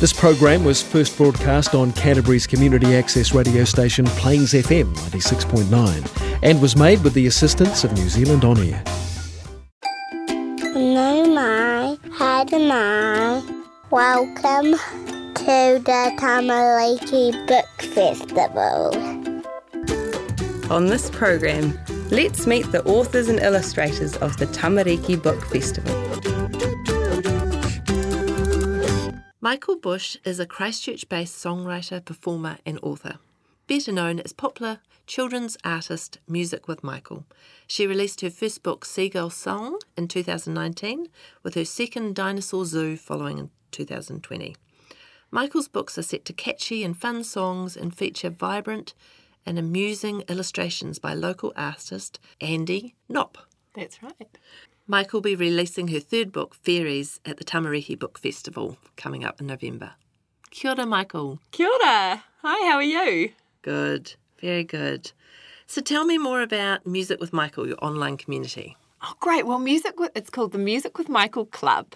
This program was first broadcast on Canterbury's community access radio station Plains FM 96.9 and was made with the assistance of New Zealand On Air. Nau mai, haere mai. Welcome to the Tamariki Book Festival. On this program, let's meet the authors and illustrators of the Tamariki Book Festival. Michal Bush is a Christchurch based songwriter, performer, and author. Better known as popular children's artist Music with Michal. She released her first book, Seagull Song, in 2019, with her second Dinosaur Zoo following in 2020. Michal's books are set to catchy and fun songs and feature vibrant and amusing illustrations by local artist Andy Knopp. That's right. Michal will be releasing her third book, Fairies, at the Tamariki Book Festival coming up in November. Kia ora, Michal. Kia ora. Hi, how are you? Good, very good. So tell me more about Music with Michal, your online community. Oh, great. Well, music with, it's called the Music with Michal Club.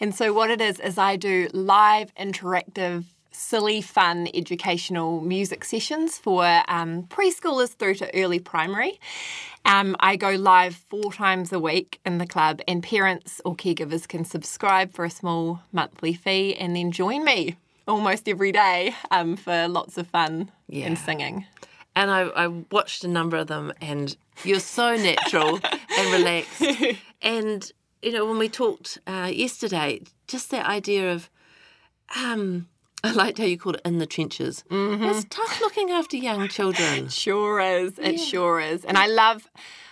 And so what it is is I do live interactive silly, fun, educational music sessions for um, preschoolers through to early primary. Um, I go live four times a week in the club, and parents or caregivers can subscribe for a small monthly fee and then join me almost every day um, for lots of fun Yeah. and singing. And I, I watched a number of them, and you're so natural and relaxed. And, you know, when we talked uh, yesterday, just that idea of, um, I liked how you called it in the trenches. Mm-hmm. It's tough looking after young children. It sure is. It sure is. And I love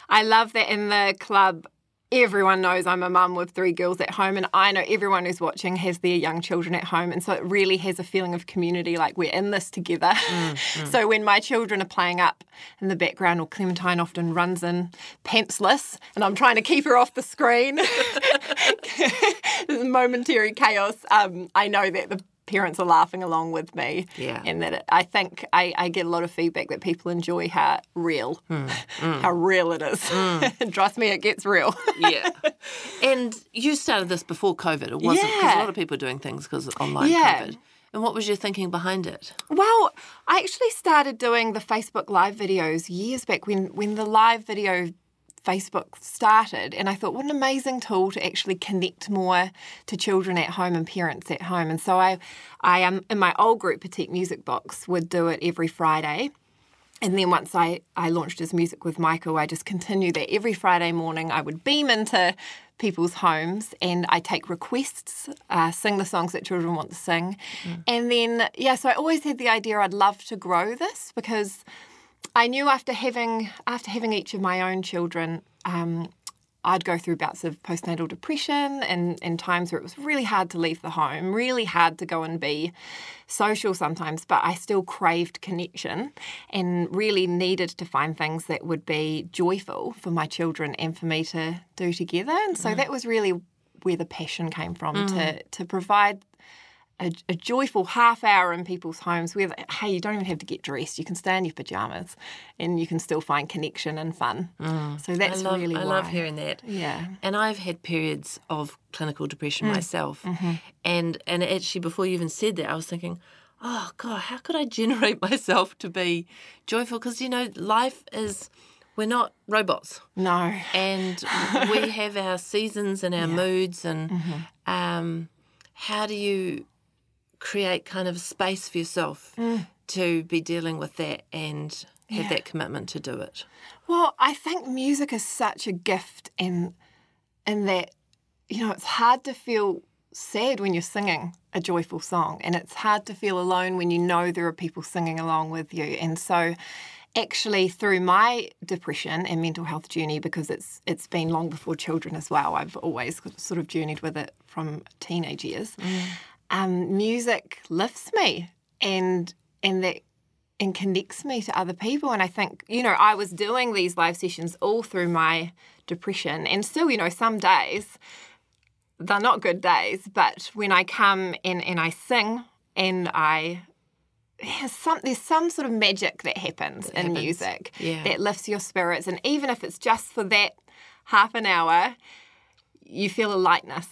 I love that in the club everyone knows I'm a mum with three girls at home and I know everyone who's watching has their young children at home and so it really has a feeling of community like we're in this together. Mm, mm. so when my children are playing up in the background or Clementine often runs in pantsless and I'm trying to keep her off the screen. Momentary chaos. Um, I know that the parents are laughing along with me Yeah. and that it, I think I, I get a lot of feedback that people enjoy how real, hmm, hmm. how real it is. Hmm. Trust me, it gets real. yeah. And you started this before COVID, it wasn't? Because Yeah. a lot of people are doing things because of online Yeah. COVID. And what was your thinking behind it? well, I actually started doing the Facebook live videos years back when when the live video Facebook started, and I thought, what an amazing tool to actually connect more to children at home and parents at home. And so I, I um, in my old group, Petite Music Box, would do it every Friday. And then once I, I launched as Music with Michal, I just continued that every Friday morning. I would beam into people's homes and I take requests, uh, sing the songs that children want to sing. And then, yeah, so I always had the idea I'd love to grow this because I knew after having after having each of my own children, um, I'd go through bouts of postnatal depression and, and times where it was really hard to leave the home, really hard to go and be social sometimes, but I still craved connection and really needed to find things that would be joyful for my children and for me to do together. And so that was really where the passion came from to to provide a, a joyful half hour in people's homes where, hey, you don't even have to get dressed. You can stay in your pajamas and you can still find connection and fun. Mm. So that's I love, really I why. love hearing that. Yeah. And I've had periods of clinical depression mm. myself. Mm-hmm. And and actually before you even said that, I was thinking, oh God, how could I generate myself to be joyful? Because you know, life is we're not robots. No. And we have our seasons and our moods and mm-hmm. um, how do you create kind of a space for yourself mm. to be dealing with that and have that commitment to do it? Well, I think music is such a gift in in that you know it's hard to feel sad when you're singing a joyful song and it's hard to feel alone when you know there are people singing along with you. And so actually through my depression and mental health journey because it's it's been long before children as well. I've always sort of journeyed with it from teenage years. Mm. Um, music lifts me and and that and connects me to other people. And I think, you know, I was doing these live sessions all through my depression. And still, you know, some days they're not good days, but when I come and, and I sing and I there's some there's some sort of magic that happens in happens. music Yeah. that lifts your spirits. And even if it's just for that half an hour, you feel a lightness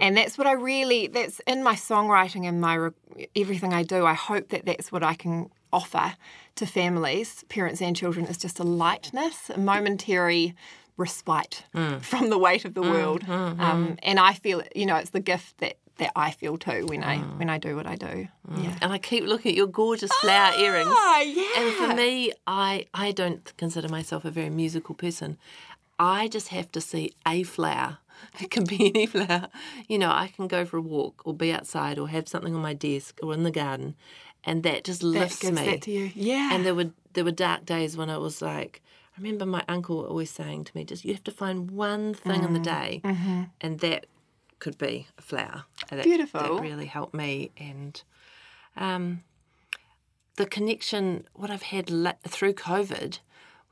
and that's what i really that's in my songwriting and my everything I do, I hope that that's what I can offer to families, parents and children, is just a lightness, a momentary respite Mm. from the weight of the world. Um, and I feel, you know, it's the gift that, that I feel too when I Mm. when I do what I do. Yeah. And I keep looking at your gorgeous flower earrings. Oh, yeah. And for me, I I don't consider myself a very musical person. I just have to see a flower. It can be any flower. You know, I can go for a walk or be outside or have something on my desk or in the garden, and that just that lifts gives me. that to you. Yeah. And there were there were dark days when I was like, I remember my uncle always saying to me, "Just you have to find one thing Mm. in the day, Mm-hmm. and that could be a flower." That, Beautiful. That really helped me, and um, the connection what I've had through COVID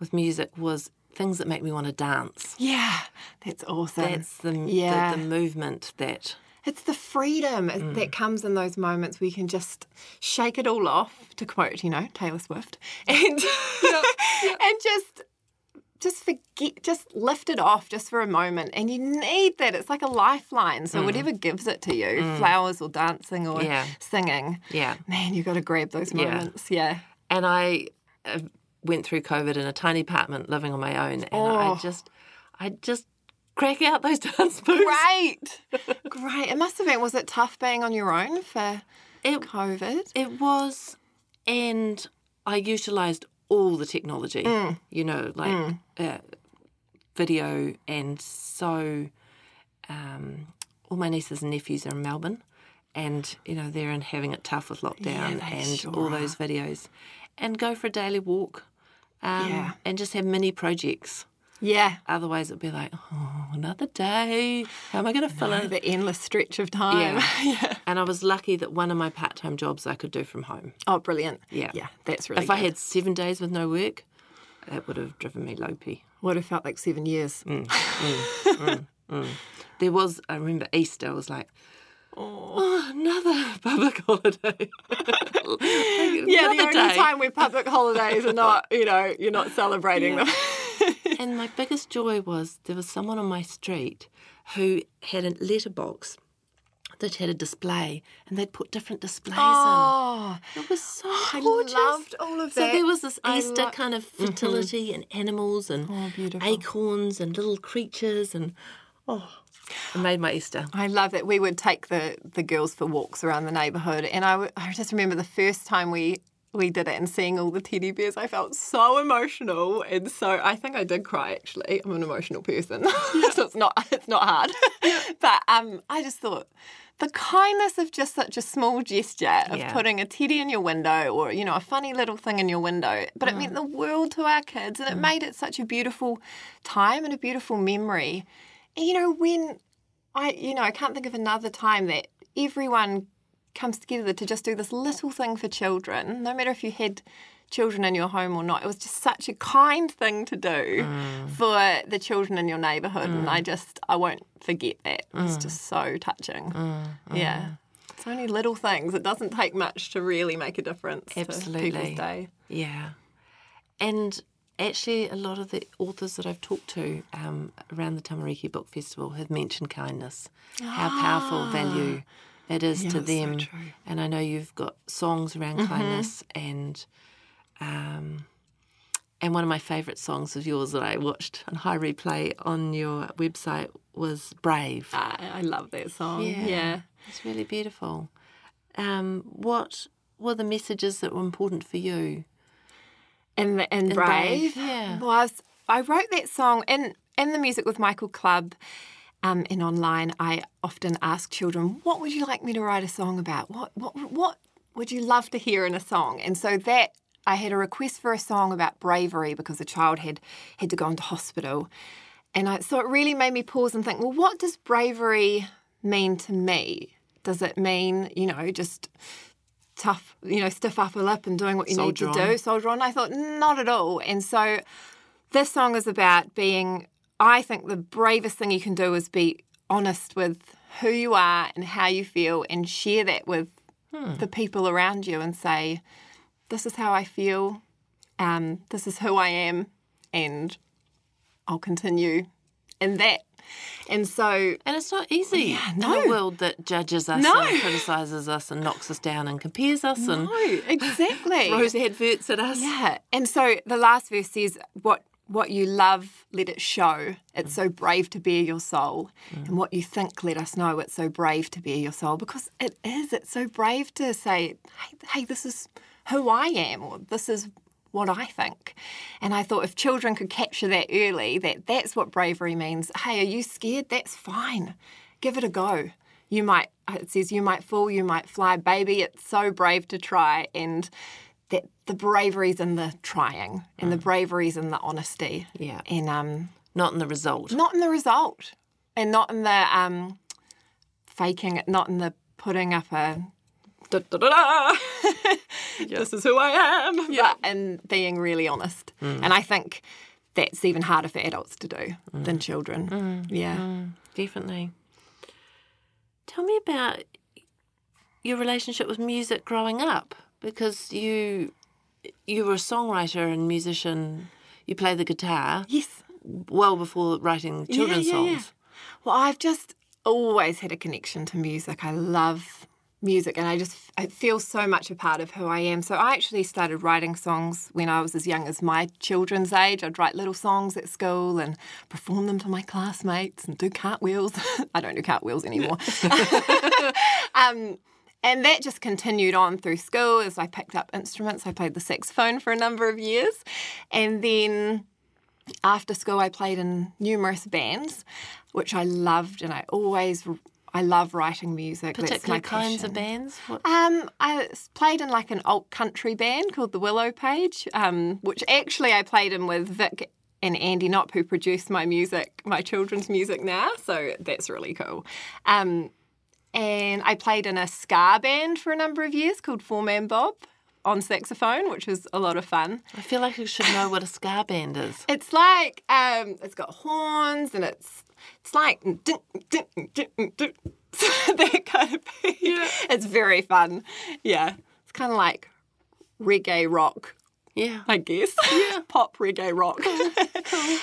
with music was things that make me want to dance. yeah, that's awesome. That's the, Yeah. the the movement that It's the freedom Mm. that comes in those moments where you can just shake it all off, to quote, you know, Taylor Swift, and and just just forget, just lift it off just for a moment. And you need that. It's like a lifeline. So whatever gives it to you, flowers or dancing or Mm. Yeah. singing, yeah. man, you got to grab those moments. Yeah. And I uh, went through COVID in a tiny apartment living on my own, and I Oh. just, I just crack out those dance moves. Great, great. It must have been. Was it tough being on your own for It, COVID? it was, and I utilised all the technology, Mm. you know, like uh, video, and so um, all my nieces and nephews are in Melbourne, and you know they're in having it tough with lockdown they and sure all those videos, and go for a daily walk, um, Yeah. and just have mini projects. Yeah. Otherwise, it'd be like, oh, another day. How am I going to fill it? The endless stretch of time. Yeah. yeah. And I was lucky that one of my part time jobs I could do from home. Oh, brilliant. Yeah. Yeah, that's really if I had seven days with no work, that would have driven me lopey. Would have felt like seven years. Mm. There was, I remember Easter, I was like, oh, another public holiday. Yeah, the only day. time where public holidays are not, you know, you're not celebrating them. and my biggest joy was there was someone on my street who had a letterbox that had a display and they'd put different displays in. Oh, in. It was so I gorgeous. loved all of So that. there was this Easter lo- kind of mm-hmm. fertility and animals and Oh, acorns and little creatures and oh, it made my Easter. I love that. We would take the, the girls for walks around the neighbourhood, and I, w- I just remember the first time we we did it and seeing all the teddy bears. I felt so emotional, and so I think I did cry. Actually, I'm an emotional person, so it's not it's not hard. but um, I just thought the kindness of just such a small gesture of Yeah. putting a teddy in your window, or you know, a funny little thing in your window, but it meant the world to our kids, and it made it such a beautiful time and a beautiful memory. You know, when I, you know, I can't think of another time that everyone comes together to just do this little thing for children, no matter if you had children in your home or not. It was just such a kind thing to do mm. for the children in your neighbourhood, and mm. I just, I won't forget that. It's mm. just so touching. Yeah. It's only little things. It doesn't take much to really make a difference to people's day. Yeah. And actually, a lot of the authors that I've talked to um, around the Tamariki Book Festival have mentioned kindness, how powerful value that is Ah. Yeah, to so them. Mm-hmm. and I know you've got songs around kindness and. Um, and one of my favourite songs of yours that I watched on high replay on your website was Brave. I, I love that song. yeah. It's really beautiful. Um, what were the messages that were important for you? The, in, In Brave, Brave, yeah. was I wrote that song in in the Music with Michal Club. Um, and online, I often ask children, "What would you like me to write a song about? What what what would you love to hear in a song?" And so that I had a request for a song about bravery because a child had had to go into hospital, and I, so it really made me pause and think, well, what does bravery mean to me? Does it mean you know just tough, you know, stiff upper lip and doing what you Soldier need to on. do, soldier on. I thought, not at all. And so this song is about being, I think the bravest thing you can do is be honest with who you are and how you feel and share that with the people around you and say, this is how I feel, um, this is who I am, and I'll continue in that. And so And it's not easy Yeah, in no. a world that judges us No. and criticises us and knocks us down and compares us and no, exactly. throws adverts at us. Yeah. And so the last verse says, What what you love, let it show. It's so brave to bear your soul. And what you think, let us know. It's so brave to bear your soul. Because it is. It's so brave to say, hey, hey, this is who I am, or this is what I think. And I thought if children could capture that early, that that's what bravery means. Hey, are you scared? That's fine. Give it a go. You might, it says, you might fall, you might fly. Baby, it's so brave to try. And that the bravery's in the trying and the bravery's in the honesty. Yeah. And um, Not in the result. not in the result and not in the um, faking it, not in the putting up a da, da, da, da. this is who I am, but in being really honest. Mm. And I think that's even harder for adults to do mm. than children. Mm. Yeah. Definitely. Tell me about your relationship with music growing up because you you were a songwriter and musician. You play the guitar Yes. well before writing children's yeah, yeah. songs. Well, I've just always had a connection to music. I love music and I just it feels so much a part of who I am. So I actually started writing songs when I was as young as my children's age. I'd write little songs at school and perform them to my classmates and do cartwheels. I don't do cartwheels anymore. um, and that just continued on through school as I picked up instruments. I played the saxophone for a number of years. And then after school, I played in numerous bands, which I loved, and I always I love writing music. Particular kinds of bands. What? Um, I played in like an alt country band called the Willow Page, um, which actually I played in with Vic and Andy Knopp, who produced my music, my children's music now. So that's really cool. Um, and I played in a ska band for a number of years called Four Man Bob on saxophone, which was a lot of fun. I feel like you should know what a ska band is. It's like um, it's got horns and it's it's like that kind of thing. It's very fun. Yeah, it's kind of like reggae rock, Yeah. I guess. Yeah, pop reggae rock.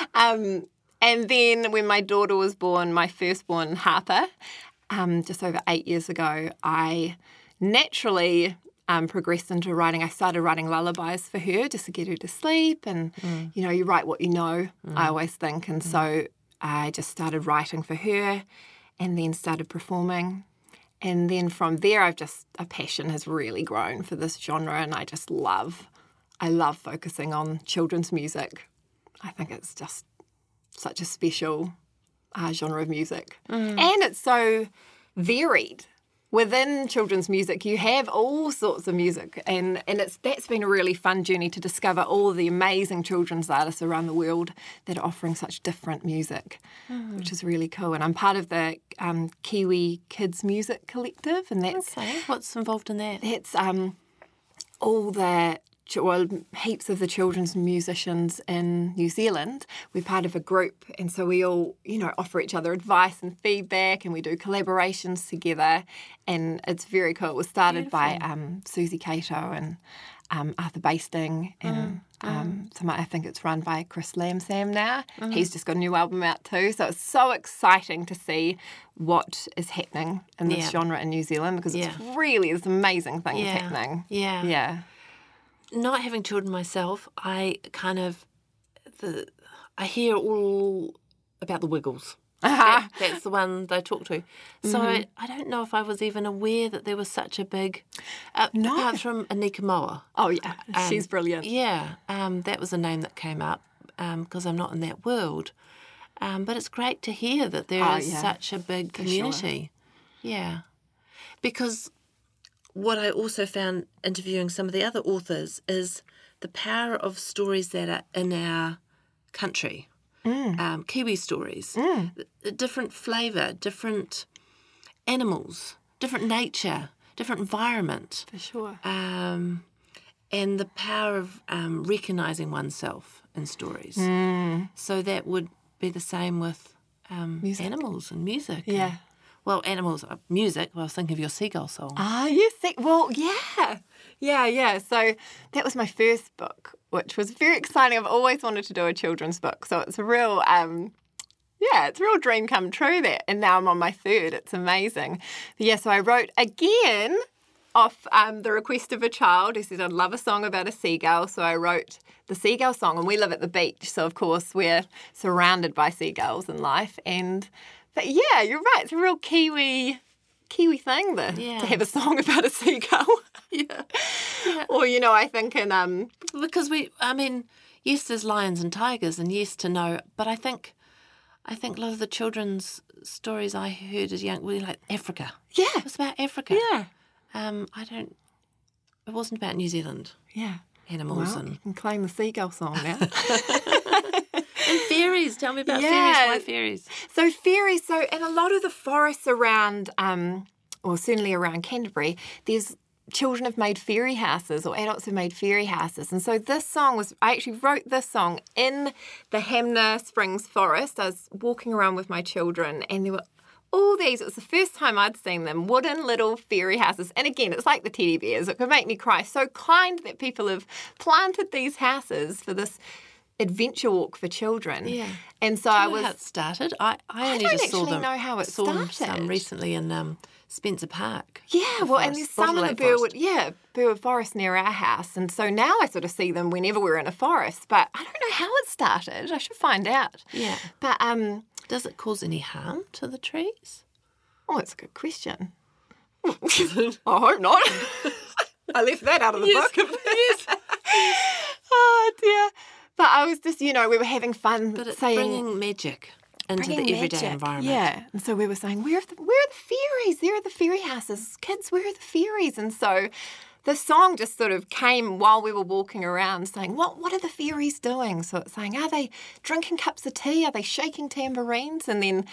um, and then when my daughter was born, my firstborn Harper, um, just over eight years ago, I naturally um, progressed into writing. I started writing lullabies for her just to get her to sleep. And, you know, you write what you know, I always think. And so I just started writing for her and then started performing. And then from there, I've just, a passion has really grown for this genre. And I just love, I love focusing on children's music. I think it's just such a special uh, genre of music. And it's so varied. Within children's music, you have all sorts of music, and, and it's that's been a really fun journey to discover all the amazing children's artists around the world that are offering such different music, which is really cool. And I'm part of the um, Kiwi Kids Music Collective, and that's Okay. What's involved in that? It's um, all the well, heaps of the children's musicians in New Zealand. We're part of a group, and so we all, you know, offer each other advice and feedback, and we do collaborations together, and it's very cool. It was started by um, Suzy Cato and um, Arthur Basting, and um, some, I think it's run by Chris Lam Sam now. He's just got a new album out too, so it's so exciting to see what is happening in this Yeah. genre in New Zealand because Yeah. it's really this amazing things Yeah. happening. Yeah. Yeah. Not having children myself, I kind of the I hear all about the Wiggles. That- that's the one they talk to. So I, I don't know if I was even aware that there was such a big. Uh, No. Apart from Anika Moa. Oh yeah, she's brilliant. Yeah, um, that was a name that came up because I'm not in that world. Um, but it's great to hear that there is Oh, yeah, such a big sure. community. Yeah. Because what I also found interviewing some of the other authors is the power of stories that are in our country, um, Kiwi stories, a different flavour, different animals, different nature, different environment For sure. um, and the power of um, recognizing oneself in stories. So that would be the same with um, animals and music. and- Yeah. Well, animals, music. Well, I was thinking of your seagull song. Ah, you think? Well, yeah, yeah, yeah. So that was my first book, which was very exciting. I've always wanted to do a children's book, so it's a real, um, yeah, it's a real dream come true that. And now I'm on my third. It's amazing. But yeah, so I wrote again off um, the request of a child who said, I'd love a song about a seagull. So I wrote the seagull song, and we live at the beach. So, of course, we're surrounded by seagulls in life. And, but yeah, you're right. It's a real Kiwi. Kiwi thing the, Yeah. to have a song about a seagull. Yeah. or, you know, I think in um, Because we, I mean, yes, there's lions and tigers, and yes to know, but I think, I think a lot of the children's stories I heard as young were like Africa. yeah, It was about Africa. yeah, Um, I don't. It wasn't about New Zealand yeah. animals Well, you and, can claim the seagull song now. and fairies. Tell me about Yeah. fairies. Why fairies? So fairies, so in a lot of the forests around, um, or certainly around Canterbury, there's children have made fairy houses or adults have made fairy houses. And so this song was, I actually wrote this song in the Hanmer Springs Forest. I was walking around with my children and there were all these, it was the first time I'd seen them, wooden little fairy houses. And again, it's like the teddy bears, it could make me cry. So kind that people have planted these houses for this adventure walk for children. Yeah. And so I was how it started. I, I only don't just saw them. know how it saw started. some recently in um, Spencer Park. Yeah, well, and there's some in the Burwood, yeah, Burwood Forest near our house, and so now I sort of see them whenever we're in a forest. But I don't know how it started. I should find out. Yeah. But um, Does it cause any harm to the trees? oh, it's a good question. I hope not. I left that out of the book. yes. oh dear. But I was just, you know, we were having fun But it's saying. bringing magic into bringing the everyday magic. environment. Yeah, and so we were saying, where are the where are the fairies? There are the fairy houses, kids. Where are the fairies? And so the song just sort of came while we were walking around, saying, what what are the fairies doing? So it's saying, are they drinking cups of tea? Are they shaking tambourines? And then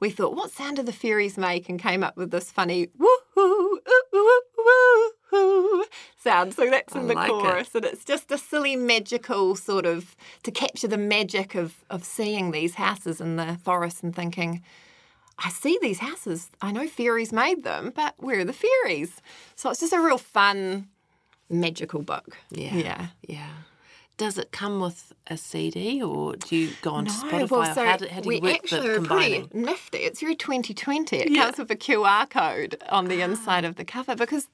we thought, what sound do the fairies make? And came up with this funny woo hoo ooh ooh woo hoo sound. So that's in I the like it. chorus, and it's just a silly magical sort of to capture the magic of of seeing these houses in the forest and thinking. I see these houses. I know fairies made them, but where are the fairies? So it's just a real fun, magical book. Yeah. Yeah. Yeah. Does it come with a CD or do you go on to Spotify? well, so how do, how do we you work actually the combining? pretty nifty. It's very 2020. It Yeah. comes with a QR code on the inside of the cover because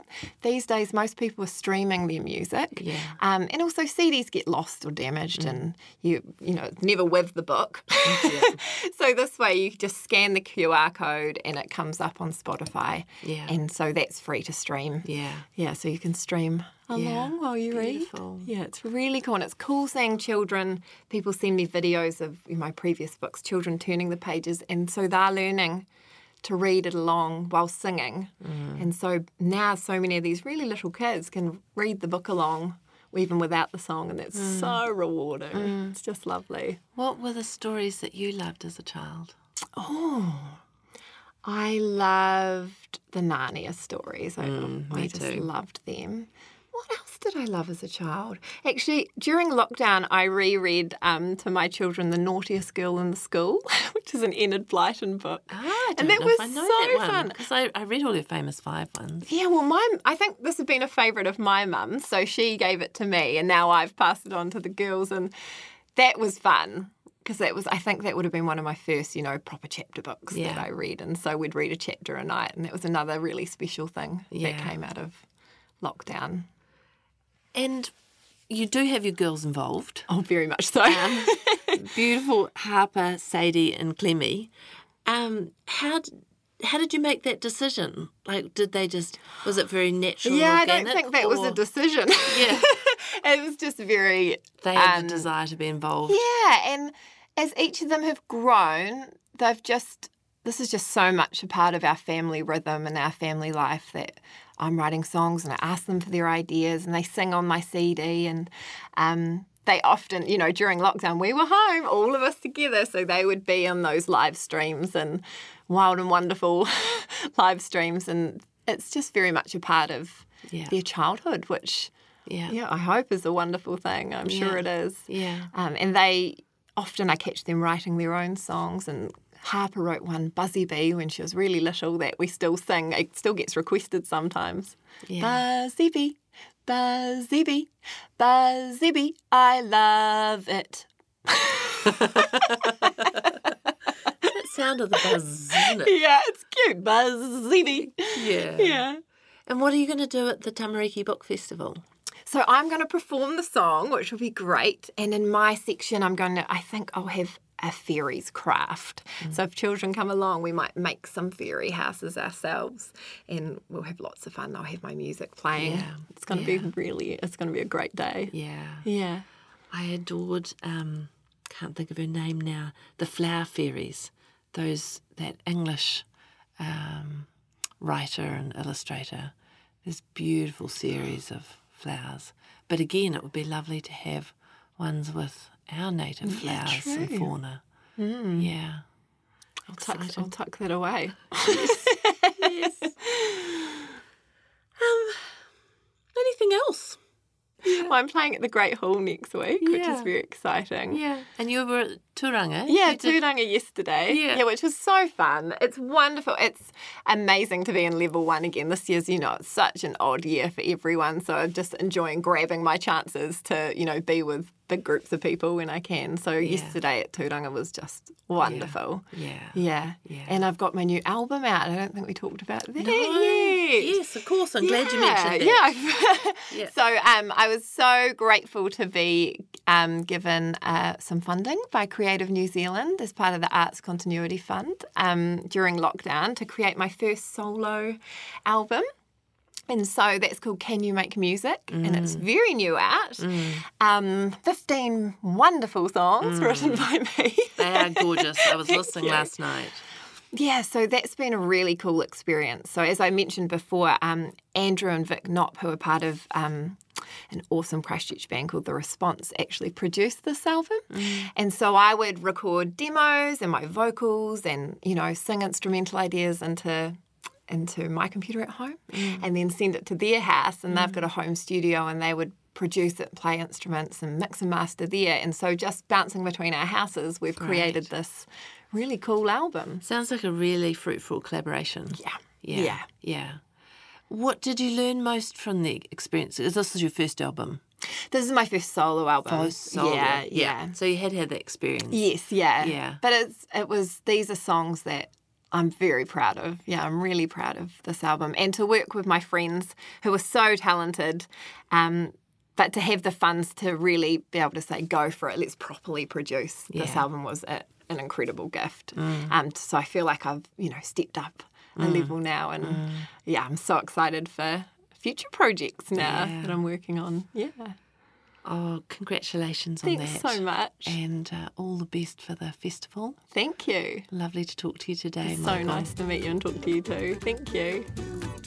these days most people are streaming their music. Yeah. Um, and also CDs get lost or damaged and you you know, it's never with the book. so this way you just scan the QR code and it comes up on Spotify. Yeah. And so that's free to stream. Yeah. Yeah, so you can stream along while you Beautiful. read. Yeah, it's really cool. And it's cool seeing children. People send me videos of my previous books, children turning the pages. And so they're learning to read it along while singing. Mm. And so now so many of these really little kids can read the book along even without the song. And that's Mm. so rewarding. It's just lovely. What were the stories that you loved as a child? Oh, I loved the Narnia stories. I, I Mm, me just too. loved them. Did I love as a child? Actually, during lockdown, I reread um, to my children The Naughtiest Girl in the School, which is an Enid Blyton book. Ah, And that know was if I know so that fun. because I, I read all your famous five ones. Yeah, well, my I think this has been a favourite of my mum, so she gave it to me, and now I've passed it on to the girls, and that was fun because that was I think that would have been one of my first, you know, proper chapter books that I read, and so we'd read a chapter a night, and that was another really special thing Yeah. that came out of lockdown. And you do have your girls involved. Oh, very much so. Beautiful Harper, Sadie, and Clemmy. Um, how how did you make that decision? Like, did they just was it very natural? yeah, I don't think that was a decision. Yeah. it was just very They had um, the desire to be involved. Yeah, and as each of them have grown, they've just this is just so much a part of our family rhythm and our family life that I'm writing songs and I ask them for their ideas and they sing on my CD and um, they often, you know, during lockdown we were home, all of us together, so they would be on those live streams and wild and wonderful live streams and it's just very much a part of Yeah. their childhood, which Yeah. yeah, I hope is a wonderful thing. I'm sure Yeah. it is. Yeah. Um, and they often I catch them writing their own songs and Harper wrote one, Buzzy Bee, when she was really little that we still sing. It still gets requested sometimes. Yeah. Buzzy Bee, Buzzy Bee, Buzzy Bee, I love it. that sound of the buzz, isn't it? Yeah, it's cute. Buzzy. Bee. Yeah. Yeah. And what are you going to do at the Tamariki Book Festival? So I'm going to perform the song, which will be great. And in my section, I'm going to, I think I'll have a fairy's craft. So if children come along, we might make some fairy houses ourselves and we'll have lots of fun. I'll have my music playing. Yeah, It's going to yeah. be really, it's going to be a great day. Yeah. Yeah. I adored, um, can't think of her name now, the Flower Fairies. Those, that English um, writer and illustrator. This beautiful series of flowers. But again, it would be lovely to have ones with our native flowers and fauna. Mm. Yeah. I'll tuck, I'll tuck that away. yes. Um, anything else? Well, I'm playing at the Great Hall next week, which is very exciting. Yeah. And you were at Turanga? Yeah, You did- Turanga yesterday. Yeah. which was so fun. It's wonderful. It's amazing to be in level one again. This year's, you know, it's such an odd year for everyone. So I'm just enjoying grabbing my chances to, you know, be with big groups of people when I can. So yesterday at Turanga was just wonderful. Yeah. Yeah. Yeah. And I've got my new album out. I don't think we talked about that No. yet. Yes, of course. I'm glad you mentioned that. Yeah. Yeah. So um, I was so grateful to be um, given uh, some funding by Creative New Zealand as part of the Arts Continuity Fund um, during lockdown to create my first solo album. And so that's called Can You Make Music? And it's very new out. Um, 15 wonderful songs written by me. They are gorgeous. I was listening last night. Yeah, so that's been a really cool experience. So, as I mentioned before, um, Andrew and Vic Knopp, who are part of um, an awesome Christchurch band called The Response, actually produced this album. And so I would record demos and my vocals and, you know, sing instrumental ideas into into my computer at home mm. and then send it to their house and they've got a mm. home studio and they would produce it, play instruments and mix and master there. And so just bouncing between our houses, we've created this really cool album. Sounds like a really fruitful collaboration. Yeah. Yeah. Yeah. Yeah. What did you learn most from the experience? Is This is your first album. This is my first solo album. Solo. Yeah, yeah. So you had had that experience. Yes, yeah. Yeah. But it's it was these are songs that I'm very proud of. Yeah, I'm really proud of this album. And to work with my friends who are so talented, um, but to have the funds to really be able to say, go for it, let's properly produce this Yeah. Mm. album was a, an incredible gift. Um, so I feel like I've, you know, stepped up a level now. And Mm. yeah, I'm so excited for future projects now Yeah. that I'm working on. Yeah. Oh, congratulations on that. Thanks that. so much. And uh, all the best for the festival. Thank you. Lovely to talk to you today, So Michal. nice to meet you and talk to you too. Thank you.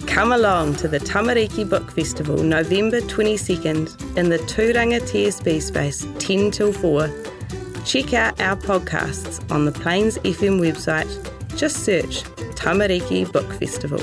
Come along to the Tamariki Book Festival November 22nd in the Turanga TSB space 10 till 4. Check out our podcasts on the Plains FM website. Just search Tamariki Book Festival.